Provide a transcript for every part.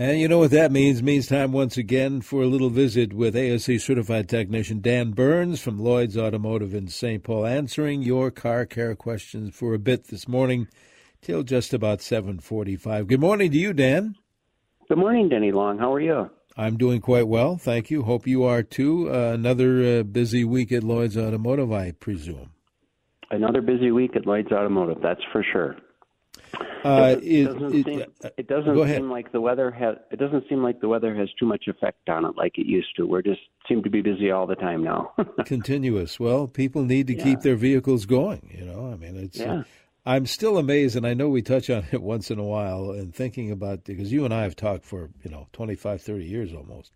And you know what that means? Means time once again for a little visit with ASE certified technician Dan Burns from Lloyd's Automotive in St. Paul, answering your car care questions for a bit this morning till just about 7:45. Good morning to you, Dan. Good morning, Denny Long. How are you? I'm doing quite well, thank you. Hope you are too. Uh, another uh, busy week at Lloyd's Automotive, I presume. Another busy week at Lloyd's Automotive, that's for sure. Uh, it, doesn't, it, seem, it doesn't seem like the weather has. It doesn't seem like the weather has too much effect on it like it used to. We're just seem to be busy all the time now. Continuous. Well, people need to yeah. keep their vehicles going. You know, I mean, it's. Yeah. I'm still amazed, and I know we touch on it once in a while, and thinking about because you and I have talked for you know 25, 30 years almost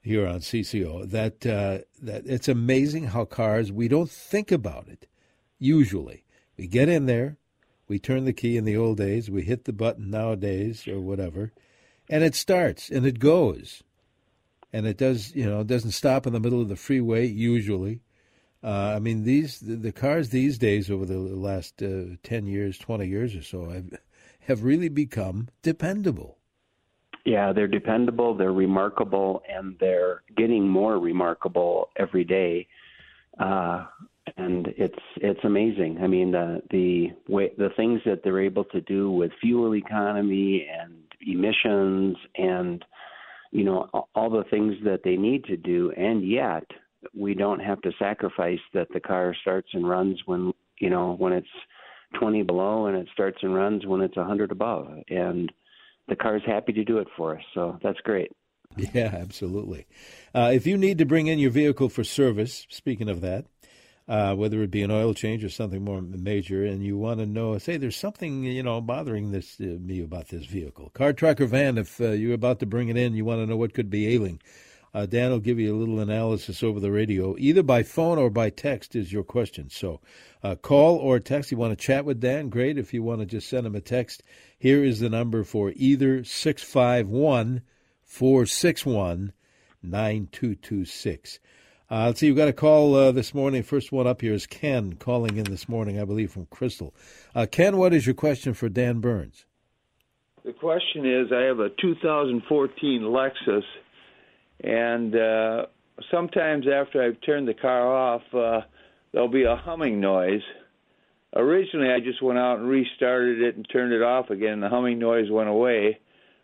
here on CCO. That uh, that it's amazing how cars we don't think about it. Usually, we get in there, we turn the key in the old days, we hit the button nowadays or whatever, and it starts and it goes. And it does, you know, it doesn't stop in the middle of the freeway usually. Uh, I mean, these the, the, cars these days over the last uh, ten years, twenty years or so, have have really become dependable. Yeah, they're dependable, they're remarkable, and they're getting more remarkable every day. Uh, and it's it's amazing. I mean, the the way the things that they're able to do with fuel economy and emissions and you know all the things that they need to do, and yet we don't have to sacrifice that the car starts and runs when you know when it's 20 below and it starts and runs when it's 100 above, and the car's happy to do it for us. So that's great. Yeah, absolutely. Uh, if you need to bring in your vehicle for service, speaking of that, uh, whether it be an oil change or something more major, and you want to know, say, there's something you know bothering this uh, me about this vehicle, car, truck, or van. If uh, you're about to bring it in, you want to know what could be ailing. Uh, Dan will give you a little analysis over the radio, either by phone or by text. Is your question? So, uh, call or text. You want to chat with Dan? Great. If you want to just send him a text, here is the number for either six five one four six one nine two two six. Uh, let's see, we've got a call uh, this morning. First one up here is Ken calling in this morning, I believe, from Crystal. Uh, Ken, what is your question for Dan Burns? The question is I have a 2014 Lexus, and uh, sometimes after I've turned the car off, uh, there'll be a humming noise. Originally, I just went out and restarted it and turned it off again, and the humming noise went away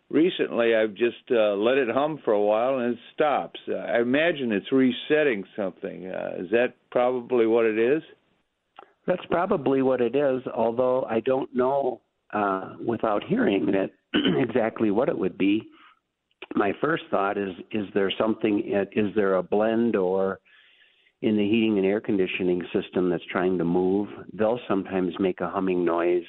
recently I've just uh, let it hum for a while and it stops. Uh, I imagine it's resetting something. Uh, is that probably what it is? That's probably what it is, although I don't know uh, without hearing it exactly what it would be. My first thought is is there something, is there a blend door in the heating and air conditioning system that's trying to move? They'll sometimes make a humming noise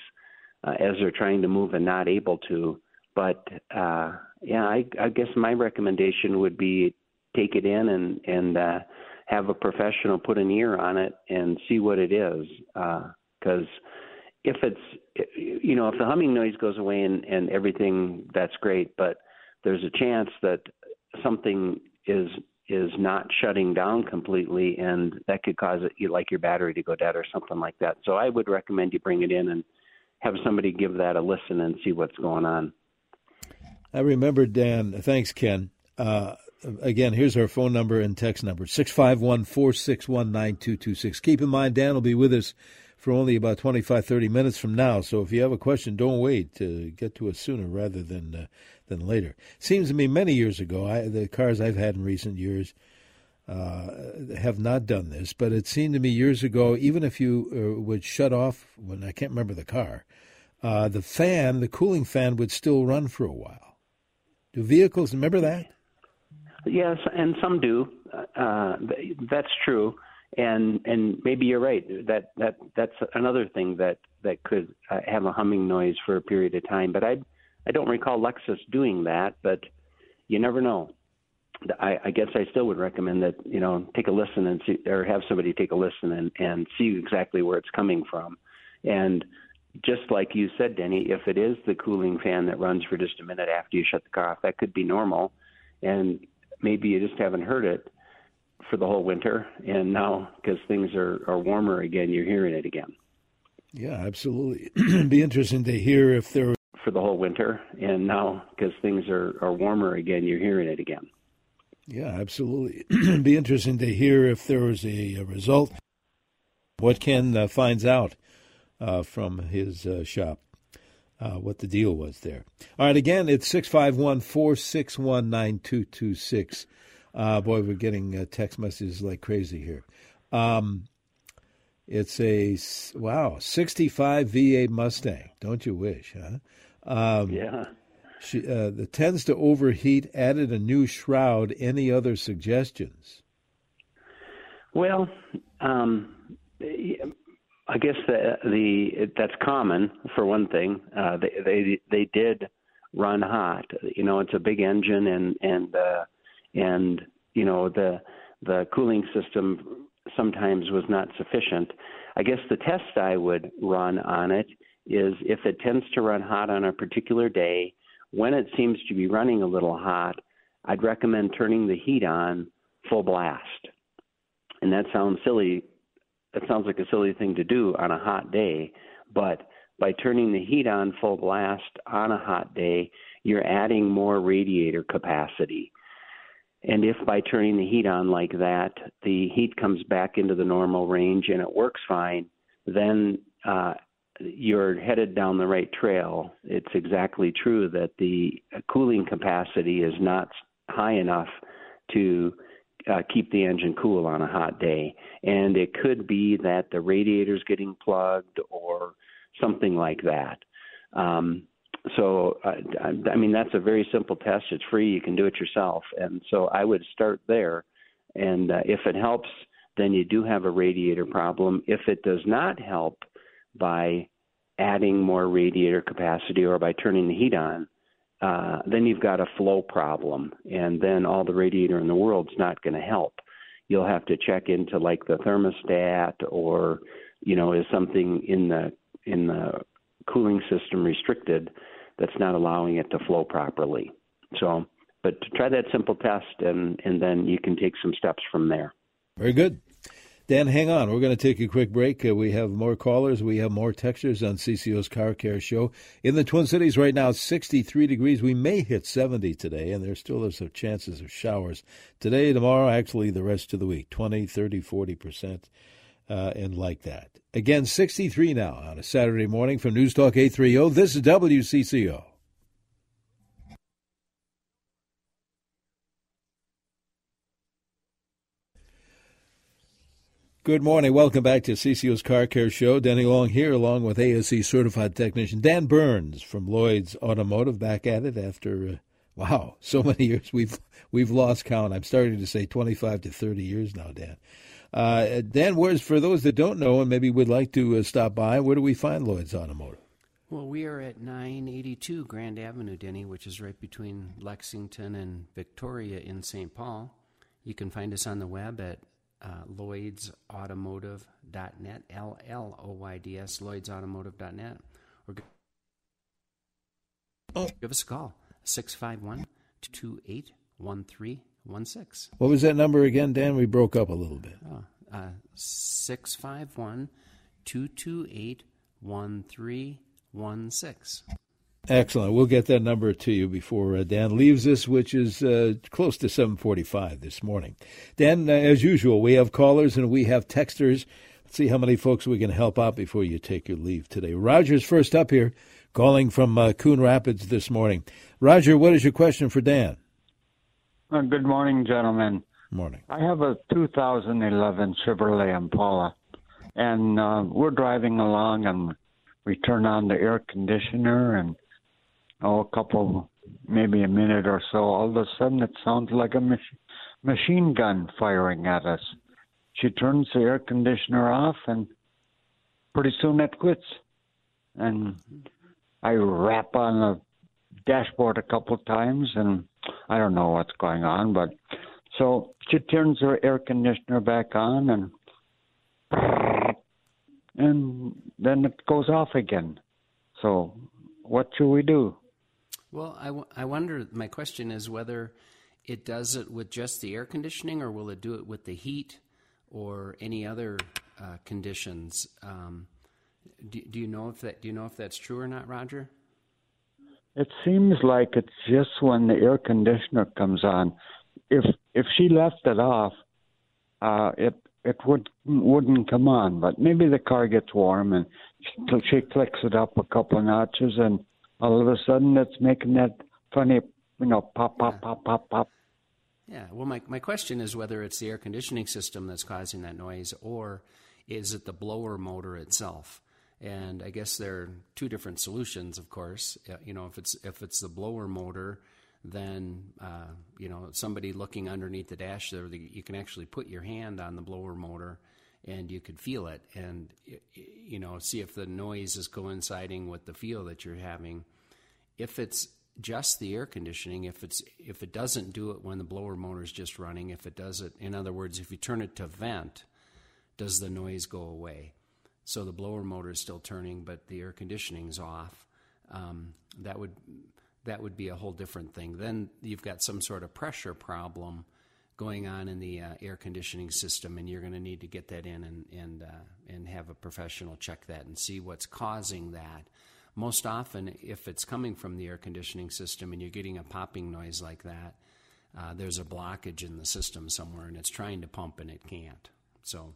uh, as they're trying to move and not able to but uh, yeah, I, I guess my recommendation would be take it in and and uh, have a professional put an ear on it and see what it is. Because uh, if it's you know if the humming noise goes away and and everything, that's great. But there's a chance that something is is not shutting down completely, and that could cause it like your battery to go dead or something like that. So I would recommend you bring it in and have somebody give that a listen and see what's going on. I remember Dan. Thanks, Ken. Uh, again, here's our phone number and text number 651 461 9226. Keep in mind, Dan will be with us for only about 25, 30 minutes from now. So if you have a question, don't wait to get to us sooner rather than uh, than later. Seems to me many years ago, I, the cars I've had in recent years uh, have not done this, but it seemed to me years ago, even if you uh, would shut off when I can't remember the car, uh, the fan, the cooling fan, would still run for a while. Do vehicles remember that? Yes, and some do. Uh, that's true, and and maybe you're right. That that that's another thing that that could uh, have a humming noise for a period of time. But I I don't recall Lexus doing that, but you never know. I, I guess I still would recommend that you know take a listen and see, or have somebody take a listen and and see exactly where it's coming from, and just like you said, Denny, if it is the cooling fan that runs for just a minute after you shut the car off, that could be normal, and maybe you just haven't heard it for the whole winter, and now because things are are warmer again, you're hearing it again. Yeah, absolutely. It'd be interesting to hear if there for the whole winter, and now because things are are warmer again, you're hearing it again. Yeah, absolutely. It'd be interesting to hear if there was a, a result. What Ken uh, finds out uh, from his uh, shop, uh, what the deal was there. All right, again, it's 651 461 9226. Uh, boy, we're getting uh, text messages like crazy here. Um, it's a, wow, 65 V8 Mustang. Don't you wish, huh? Um, yeah. She, uh, the tends to overheat. Added a new shroud. Any other suggestions? Well, um, I guess the, the that's common for one thing. Uh, they they they did run hot. You know, it's a big engine, and and uh, and you know the the cooling system sometimes was not sufficient. I guess the test I would run on it is if it tends to run hot on a particular day, when it seems to be running a little hot, I'd recommend turning the heat on full blast. And that sounds silly. That sounds like a silly thing to do on a hot day, but by turning the heat on full blast on a hot day, you're adding more radiator capacity. And if by turning the heat on like that, the heat comes back into the normal range and it works fine, then uh, you're headed down the right trail. It's exactly true that the cooling capacity is not high enough to uh, keep the engine cool on a hot day. And it could be that the radiator's getting plugged or something like that. Um, so, uh, I mean, that's a very simple test. It's free. You can do it yourself. And so I would start there. And uh, if it helps, then you do have a radiator problem. If it does not help, by adding more radiator capacity or by turning the heat on, uh, then you've got a flow problem, and then all the radiator in the world's not going to help. You'll have to check into like the thermostat, or you know, is something in the in the cooling system restricted that's not allowing it to flow properly. So, but try that simple test, and and then you can take some steps from there. Very good. Dan, hang on. We're going to take a quick break. Uh, we have more callers. We have more textures on CCO's Car Care Show. In the Twin Cities right now, 63 degrees. We may hit 70 today, and there's still are some chances of showers today, tomorrow, actually the rest of the week, 20, 30, 40%, uh, and like that. Again, 63 now on a Saturday morning from News Talk 830. This is WCCO. Good morning. Welcome back to CCO's Car Care Show. Denny Long here, along with ASE certified technician Dan Burns from Lloyd's Automotive, back at it after uh, wow, so many years we've we've lost count. I'm starting to say 25 to 30 years now, Dan. Uh, Dan, where's for those that don't know and maybe would like to uh, stop by, where do we find Lloyd's Automotive? Well, we are at 982 Grand Avenue, Denny, which is right between Lexington and Victoria in St. Paul. You can find us on the web at uh, lloydsautomotive.net, L L O Y D S, lloydsautomotive.net. Or oh. give us a call, 651 228 1316. What was that number again, Dan? We broke up a little bit. Uh, 651 228 1316. Excellent. We'll get that number to you before uh, Dan leaves us, which is uh, close to 7:45 this morning. Dan, uh, as usual, we have callers and we have texters. Let's see how many folks we can help out before you take your leave today. Roger's first up here, calling from uh, Coon Rapids this morning. Roger, what is your question for Dan? Uh, good morning, gentlemen. Morning. I have a 2011 Chevrolet Impala, and uh, we're driving along, and we turn on the air conditioner, and oh, a couple, maybe a minute or so, all of a sudden it sounds like a mach- machine gun firing at us. She turns the air conditioner off, and pretty soon it quits. And I rap on the dashboard a couple times, and I don't know what's going on, but so she turns her air conditioner back on, and and then it goes off again. So, what should we do? Well, I, w- I wonder, my question is whether it does it with just the air conditioning or will it do it with the heat or any other uh, conditions? Um, do, do you know if that do you know if that's true or not, Roger? It seems like it's just when the air conditioner comes on. If if she left it off, uh, it it would wouldn't come on. But maybe the car gets warm and she, she clicks it up a couple of notches, and all of a sudden it's making that funny, you know, pop, pop, pop, pop, pop. Yeah. Well, my my question is whether it's the air conditioning system that's causing that noise, or is it the blower motor itself? And I guess there are two different solutions, of course. Uh, You know, if it's if it's the blower motor, then uh, you know somebody looking underneath the dash there, you can actually put your hand on the blower motor, and you could feel it, and you know see if the noise is coinciding with the feel that you're having. If it's just the air conditioning, if it's if it doesn't do it when the blower motor is just running, if it does it, in other words, if you turn it to vent, does the noise go away? So the blower motor is still turning, but the air conditioning is off. Um, that would that would be a whole different thing. Then you've got some sort of pressure problem going on in the uh, air conditioning system, and you're going to need to get that in and and uh, and have a professional check that and see what's causing that. Most often, if it's coming from the air conditioning system and you're getting a popping noise like that, uh, there's a blockage in the system somewhere, and it's trying to pump and it can't. So.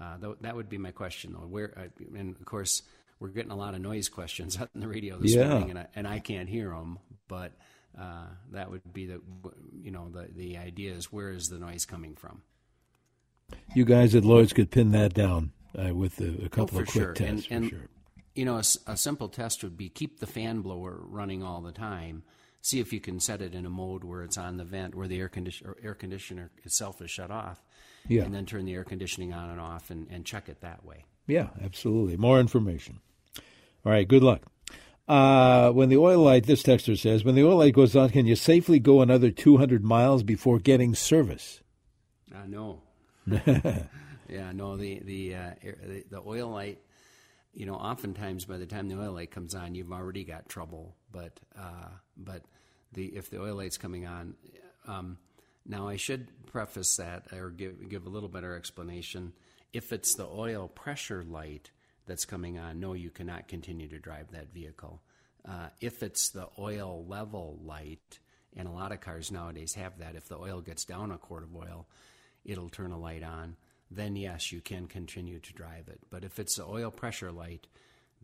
Uh, th- that would be my question, though. Where, uh, and of course, we're getting a lot of noise questions on the radio this Yeah. morning, and I, and I can't hear them. But uh, that would be the, you know, the the idea is where is the noise coming from? You guys at Lloyd's could pin that down uh, with a, a couple Oh, of quick sure. tests. And- and- for sure. You know, a simple test would be keep the fan blower running all the time. See if you can set it in a mode where it's on the vent, where the air conditioner air conditioner itself is shut off, Yeah. and then turn the air conditioning on and off, and, and check it that way. Yeah, absolutely. More information. All right, good luck. Uh, when the oil light, this texter says, when the oil light goes on, can you safely go another 200 miles before getting service? Uh, no. yeah, no. The the, uh, the oil light. You know, oftentimes by the time the oil light comes on, you've already got trouble. But uh, but the if the oil light's coming on, um, now I should preface that or give give a little better explanation. If it's the oil pressure light that's coming on, no, you cannot continue to drive that vehicle. Uh, if it's the oil level light, and a lot of cars nowadays have that, if the oil gets down a quart of oil, it'll turn a light on. Then, yes, you can continue to drive it. But if it's the oil pressure light,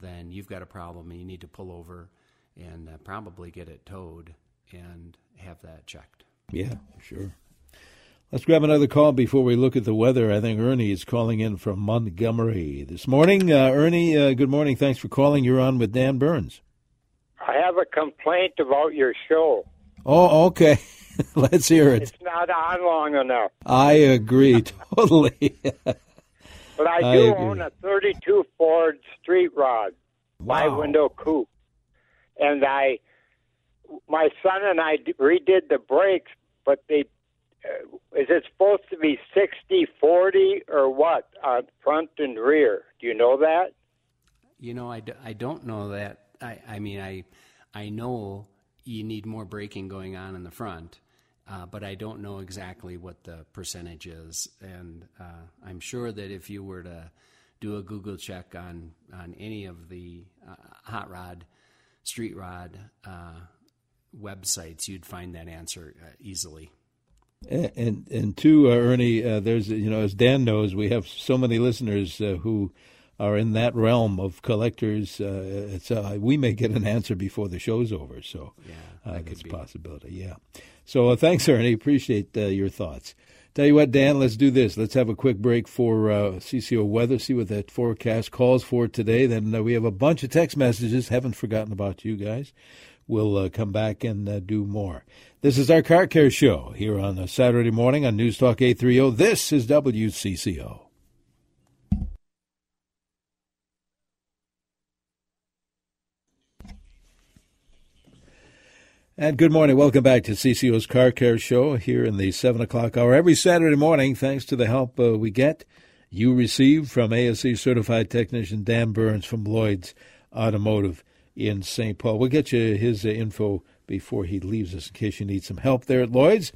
then you've got a problem and you need to pull over and uh, probably get it towed and have that checked. Yeah, sure. Let's grab another call before we look at the weather. I think Ernie is calling in from Montgomery this morning. Uh, Ernie, uh, good morning. Thanks for calling. You're on with Dan Burns. I have a complaint about your show. Oh, okay. Let's hear it. It's not on long enough. I agree totally. But I I do agree. own a 32 Ford Street Rod, Wow. window coupe, and I, my son and I redid the brakes, but they, is it supposed to be 60 40 or what on front and rear? Do you know that? You know, I, d- I don't know that. I, I mean, I, I know you need more braking going on in the front, uh, but I don't know exactly what the percentage is. And uh, I'm sure that if you were to do a Google check on, on any of the uh, hot rod street rod uh, websites, you'd find that answer uh, easily. And and, two, uh, Ernie, uh, there's you know as Dan knows, we have so many listeners uh, who are in that realm of collectors. Uh, it's uh, we may get an answer before the show's over, so yeah, uh, it's a possibility. Yeah. So uh, thanks, Ernie. Appreciate uh, your thoughts. Tell you what, Dan, let's do this. Let's have a quick break for uh, CCO weather, see what that forecast calls for today. Then uh, we have a bunch of text messages. Haven't forgotten about you guys. We'll uh, come back and uh, do more. This is our Car Care Show here on a Saturday morning on News Talk 830. This is WCCO. And good morning. Welcome back to CCO's Car Care Show here in the 7 o'clock hour every Saturday morning, thanks to the help uh, we get, you receive from ASE certified technician Dan Burns from Lloyd's Automotive in St. Paul. We'll get you his uh, info before he leaves us in case you need some help there at Lloyd's.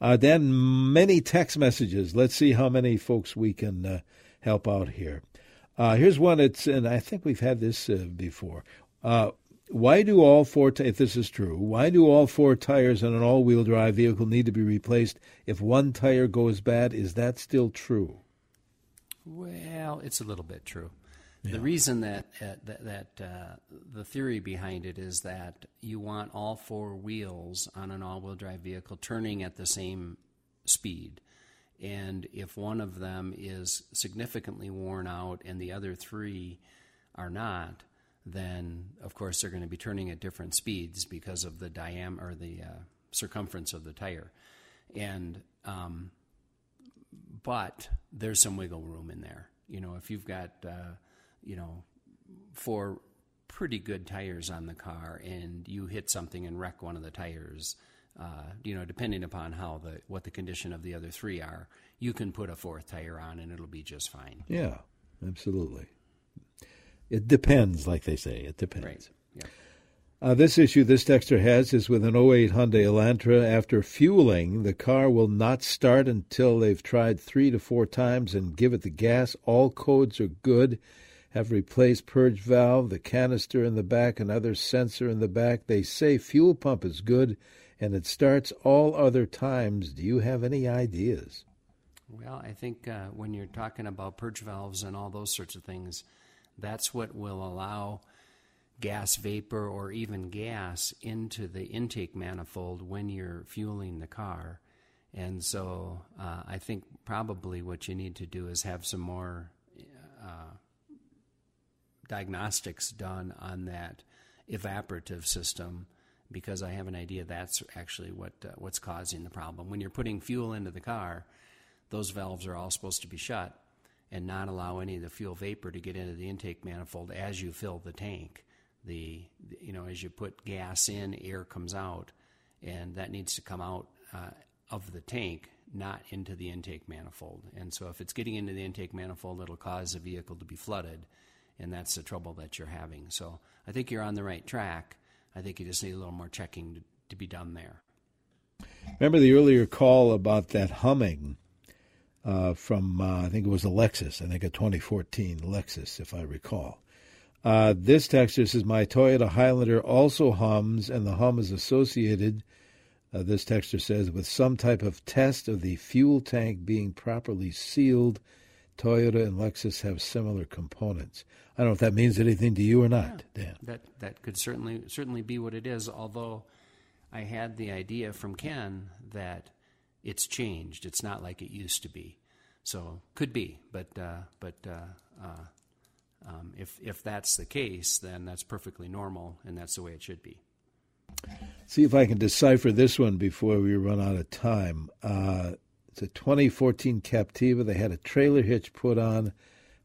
Uh, Dan, many text messages. Let's see how many folks we can uh, help out here. Uh, here's one. It's and I think we've had this uh, before. Uh, why do all four, t- if this is true, why do all four tires on an all wheel drive vehicle need to be replaced if one tire goes bad? Is that still true? Well, it's a little bit true. Yeah. The reason that uh, that, that uh, the theory behind it is that you want all four wheels on an all-wheel drive vehicle turning at the same speed, and if one of them is significantly worn out and the other three are not, then of course they're going to be turning at different speeds because of the diameter or the uh, circumference of the tire, and um, but there's some wiggle room in there. You know, if you've got uh, you know four pretty good tires on the car and you hit something and wreck one of the tires, uh, you know, depending upon how the what the condition of the other three are, you can put a fourth tire on and it'll be just fine. Yeah, absolutely. It depends, like they say. It depends. Right. Yeah. Uh, this issue this texter has is with an 08 Hyundai Elantra. After fueling, the car will not start until they've tried three to four times and give it the gas. All codes are good. Have replaced purge valve, the canister in the back, another sensor in the back. They say fuel pump is good and it starts all other times. Do you have any ideas? Well, I think uh, when you're talking about purge valves and all those sorts of things, that's what will allow gas vapor or even gas into the intake manifold when you're fueling the car. And so uh, I think probably what you need to do is have some more uh, diagnostics done on that evaporative system because I have an idea that's actually what uh, what's causing the problem. When you're putting fuel into the car, those valves are all supposed to be shut and not allow any of the fuel vapor to get into the intake manifold as you fill the tank. The you know as you put gas in, air comes out, and that needs to come out uh, of the tank, not into the intake manifold. And so if it's getting into the intake manifold, it'll cause the vehicle to be flooded, and that's the trouble that you're having. So I think you're on the right track. I think you just need a little more checking to, to be done there. Remember the earlier call about that humming uh, from uh, I think it was a Lexus, I think a 2014 Lexus, if I recall. Uh, this texture says my Toyota Highlander also hums, and the hum is associated. Uh, this texture says with some type of test of the fuel tank being properly sealed. Toyota and Lexus have similar components. I don't know if that means anything to you or not, yeah, Dan. That that could certainly certainly be what it is. Although I had the idea from Ken that it's changed. It's not like it used to be. So could be, but uh, but uh, uh, um, if if that's the case, then that's perfectly normal, and that's the way it should be. See if I can decipher this one before we run out of time. It's a 2014 Captiva. They had a trailer hitch put on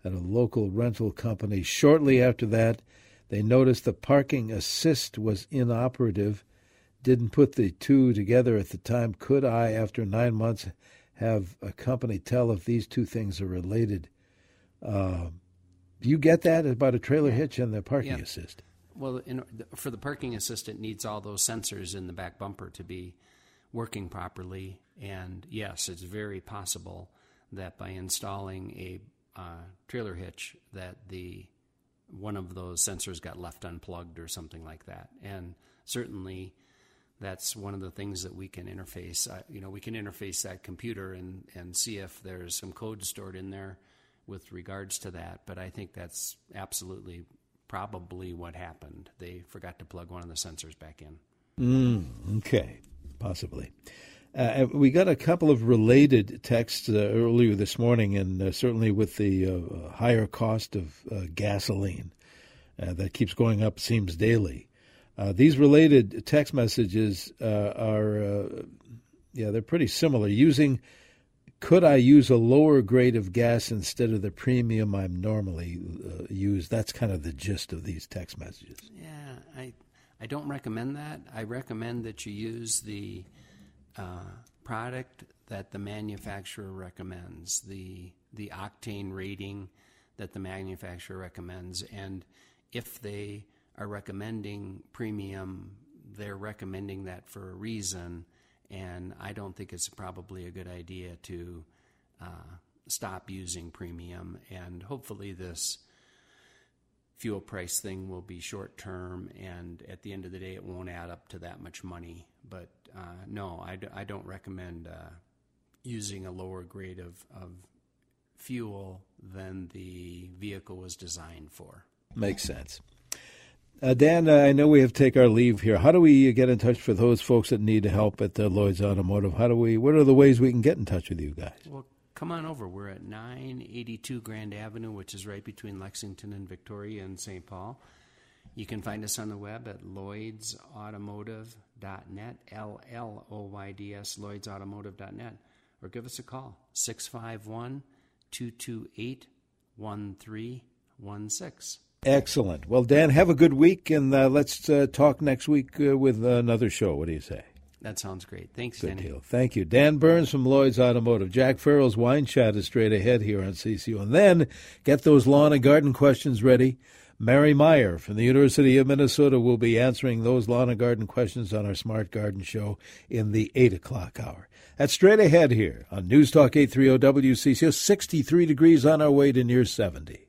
at a local rental company. Shortly after that, they noticed the parking assist was inoperative didn't put the two together at the time. Could I, after nine months, have a company tell if these two things are related? Uh, do you get that about a trailer hitch and the parking yeah. assist? Well, in, for the parking assist, it needs all those sensors in the back bumper to be working properly. And yes, it's very possible that by installing a uh, trailer hitch, that the one of those sensors got left unplugged or something like that. And certainly, that's one of the things that we can interface. Uh, you know, we can interface that computer and, and see if there's some code stored in there with regards to that. But I think that's absolutely probably what happened. They forgot to plug one of the sensors back in. Mm, okay, possibly. Uh, we got a couple of related texts uh, earlier this morning, and uh, certainly with the uh, higher cost of uh, gasoline uh, that keeps going up, seems daily. these related text messages are, yeah, they're pretty similar. Using, could I use a lower grade of gas instead of the premium I'm normally use? That's kind of the gist of these text messages. Yeah, I, don't recommend that. I recommend that you use the uh, product that the manufacturer recommends, the the octane rating that the manufacturer recommends, and if they are recommending premium, they're recommending that for a reason. And I don't think it's probably a good idea to uh, stop using premium. And hopefully, this fuel price thing will be short term, and at the end of the day, it won't add up to that much money. But uh, no, I d- I don't recommend uh, using a lower grade of, of fuel than the vehicle was designed for. Makes sense. Uh, Dan, uh, I know we have to take our leave here. How do we get in touch with those folks that need help at uh, Lloyd's Automotive? How do we? What are the ways we can get in touch with you guys? Well, come on over. We're at 982 Grand Avenue, which is right between Lexington and Victoria and St. Paul. You can find us on the web at lloydsautomotive.net, L L O Y D S, lloydsautomotive.net, or give us a call, 651 228 1316. Excellent. Well, Dan, have a good week, and uh, let's uh, talk next week uh, with another show. What do you say? That sounds great. Thanks, Good Danny. deal. Thank you. Dan Burns from Lloyd's Automotive. Jack Farrell's Wine Chat is straight ahead here on CCO. And then get those lawn and garden questions ready. Mary Meyer from the University of Minnesota will be answering those lawn and garden questions on our Smart Garden Show in the 8 o'clock hour. That's straight ahead here on News Talk 830 WCCO. 63 degrees on our way to near 70.